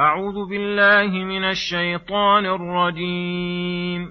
أعوذ بالله من الشيطان الرجيم.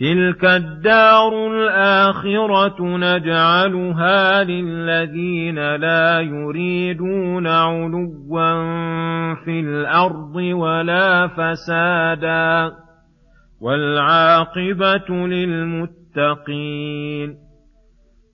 تلك الدار الآخرة نجعلها للذين لا يريدون علوا في الأرض ولا فسادا والعاقبة للمتقين.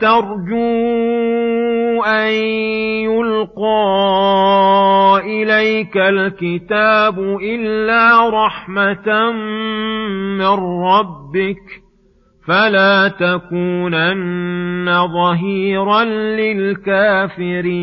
ترجو أن يلقى إليك الكتاب إلا رحمة من ربك فلا تكونن ظهيرا للكافرين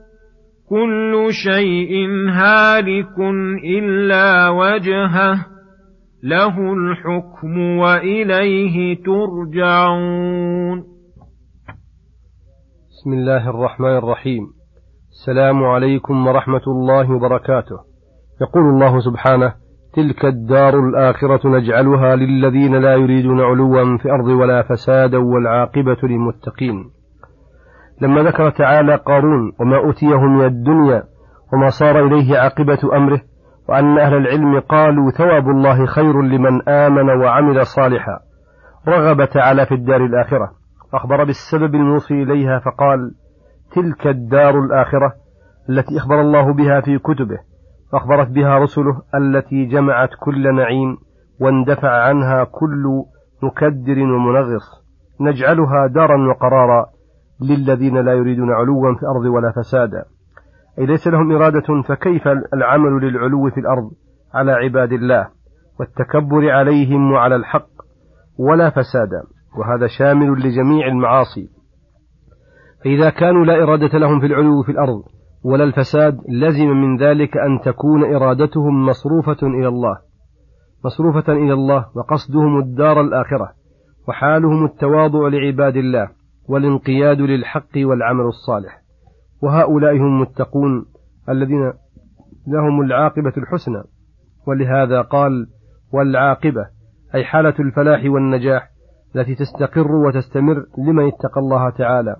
كل شيء هالك إلا وجهه له الحكم وإليه ترجعون. بسم الله الرحمن الرحيم. السلام عليكم ورحمة الله وبركاته. يقول الله سبحانه تلك الدار الآخرة نجعلها للذين لا يريدون علوا في الأرض ولا فسادا والعاقبة للمتقين. لما ذكر تعالى قارون وما أوتيه من الدنيا وما صار إليه عاقبة أمره وأن أهل العلم قالوا ثواب الله خير لمن آمن وعمل صالحا رغب تعالى في الدار الآخرة أخبر بالسبب الموصي إليها فقال تلك الدار الآخرة التي أخبر الله بها في كتبه أخبرت بها رسله التي جمعت كل نعيم واندفع عنها كل مكدر ومنغص نجعلها دارا وقرارا للذين لا يريدون علوا في الأرض ولا فسادا. أي ليس لهم إرادة فكيف العمل للعلو في الأرض على عباد الله والتكبر عليهم وعلى الحق ولا فسادا؟ وهذا شامل لجميع المعاصي. فإذا كانوا لا إرادة لهم في العلو في الأرض ولا الفساد لزم من ذلك أن تكون إرادتهم مصروفة إلى الله. مصروفة إلى الله وقصدهم الدار الآخرة وحالهم التواضع لعباد الله. والانقياد للحق والعمل الصالح. وهؤلاء هم المتقون الذين لهم العاقبة الحسنى. ولهذا قال والعاقبة أي حالة الفلاح والنجاح التي تستقر وتستمر لمن اتقى الله تعالى.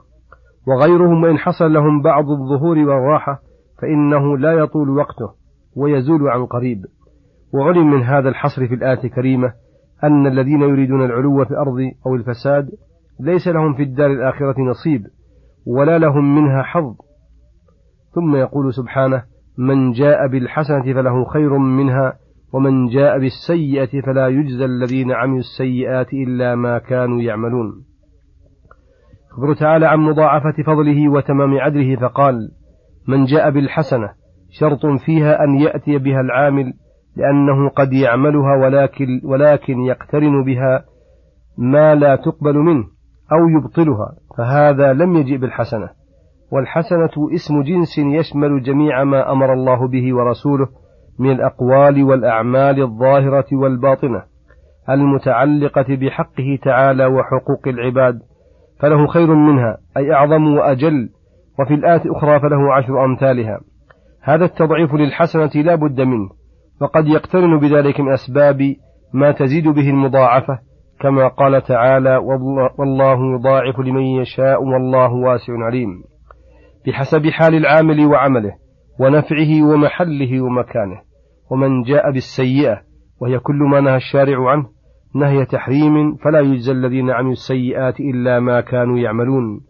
وغيرهم وإن حصل لهم بعض الظهور والراحة فإنه لا يطول وقته ويزول عن قريب. وعلم من هذا الحصر في الآية الكريمة أن الذين يريدون العلو في الأرض أو الفساد ليس لهم في الدار الآخرة نصيب ولا لهم منها حظ. ثم يقول سبحانه من جاء بالحسنة فله خير منها ومن جاء بالسيئة فلا يجزى الذين عملوا السيئات إلا ما كانوا يعملون. يخبر تعالى عن مضاعفة فضله وتمام عدله فقال من جاء بالحسنة شرط فيها أن يأتي بها العامل لأنه قد يعملها ولكن, ولكن يقترن بها ما لا تقبل منه. أو يبطلها فهذا لم يجئ بالحسنة. والحسنة اسم جنس يشمل جميع ما أمر الله به ورسوله من الأقوال والأعمال الظاهرة والباطنة المتعلقة بحقه تعالى وحقوق العباد فله خير منها أي أعظم وأجل وفي الآية أخرى فله عشر أمثالها. هذا التضعيف للحسنة لا بد منه وقد يقترن بذلك من أسباب ما تزيد به المضاعفة كما قال تعالى والله يضاعف لمن يشاء والله واسع عليم بحسب حال العامل وعمله ونفعه ومحله ومكانه ومن جاء بالسيئة وهي كل ما نهى الشارع عنه نهي تحريم فلا يجزى الذين عملوا السيئات إلا ما كانوا يعملون.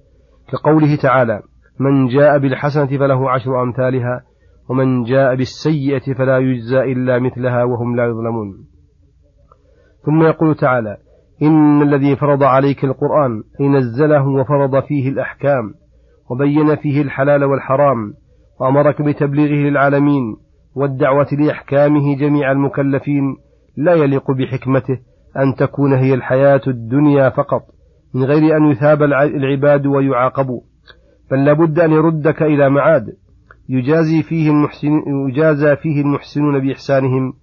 كقوله تعالى من جاء بالحسنة فله عشر أمثالها ومن جاء بالسيئة فلا يجزى إلا مثلها وهم لا يظلمون ثم يقول تعالى إن الذي فرض عليك القرآن أي نزله وفرض فيه الأحكام وبين فيه الحلال والحرام وأمرك بتبليغه للعالمين والدعوة لإحكامه جميع المكلفين لا يليق بحكمته أن تكون هي الحياة الدنيا فقط من غير أن يثاب العباد ويعاقبوا بل لابد أن يردك إلى معاد يجازي فيه المحسن يجازى فيه المحسنون بإحسانهم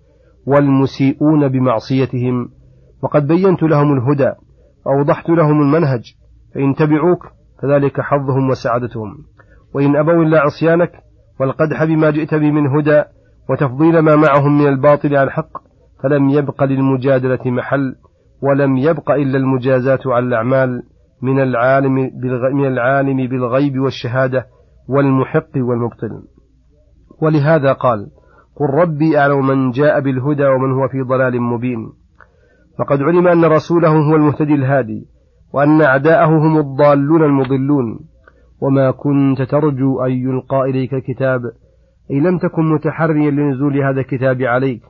والمسيئون بمعصيتهم. وقد بينت لهم الهدى وأوضحت لهم المنهج فإن تبعوك فذلك حظهم وسعادتهم. وإن أبوا إلا عصيانك والقدح بما جئت به من هدى وتفضيل ما معهم من الباطل على الحق فلم يبق للمجادلة محل ولم يبق إلا المجازاة على الأعمال من العالم من العالم بالغيب والشهادة والمحق والمبطل. ولهذا قال قل ربي أعلم من جاء بالهدى ومن هو في ضلال مبين. فقد علم أن رسوله هو المهتدي الهادي وأن أعداءه هم الضالون المضلون. وما كنت ترجو أن يلقى إليك الكتاب أي لم تكن متحريا لنزول هذا الكتاب عليك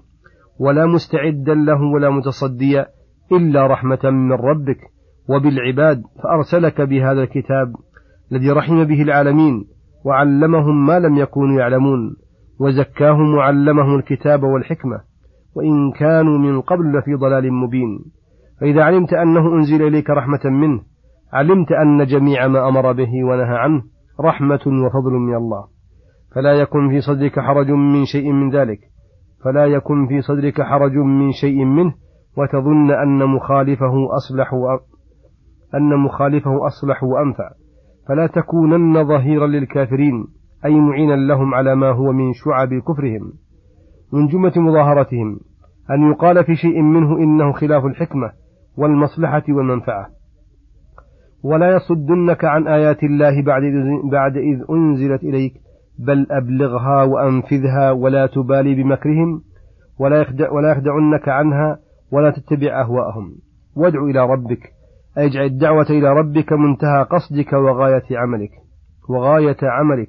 ولا مستعدا له ولا متصديا إلا رحمة من ربك. وبالعباد فأرسلك بهذا الكتاب الذي رحم به العالمين وعلمهم ما لم يكونوا يعلمون وزكاهم وعلمهم الكتاب والحكمة. وإن كانوا من قبل لفي ضلال مبين. فإذا علمت أنه أنزل إليك رحمة منه علمت أن جميع ما أمر به ونهى عنه رحمة وفضل من الله. فلا يكن في صدرك حرج من شيء من ذلك. فلا يكن في صدرك حرج من شيء منه وتظن أن مخالفه أصلح أن مخالفه أصلح وأنفع. فلا تكونن ظهيرا للكافرين أي معينا لهم على ما هو من شعب كفرهم. من جملة مظاهرتهم أن يقال في شيء منه إنه خلاف الحكمة والمصلحة والمنفعة. ولا يصدنك عن آيات الله بعد بعد إذ أنزلت إليك بل أبلغها وأنفذها ولا تبالي بمكرهم ولا يخدع ولا يخدعنك عنها ولا تتبع أهواءهم. وادع إلى ربك أي اجعل الدعوة إلى ربك منتهى قصدك وغاية عملك. وغاية عملك.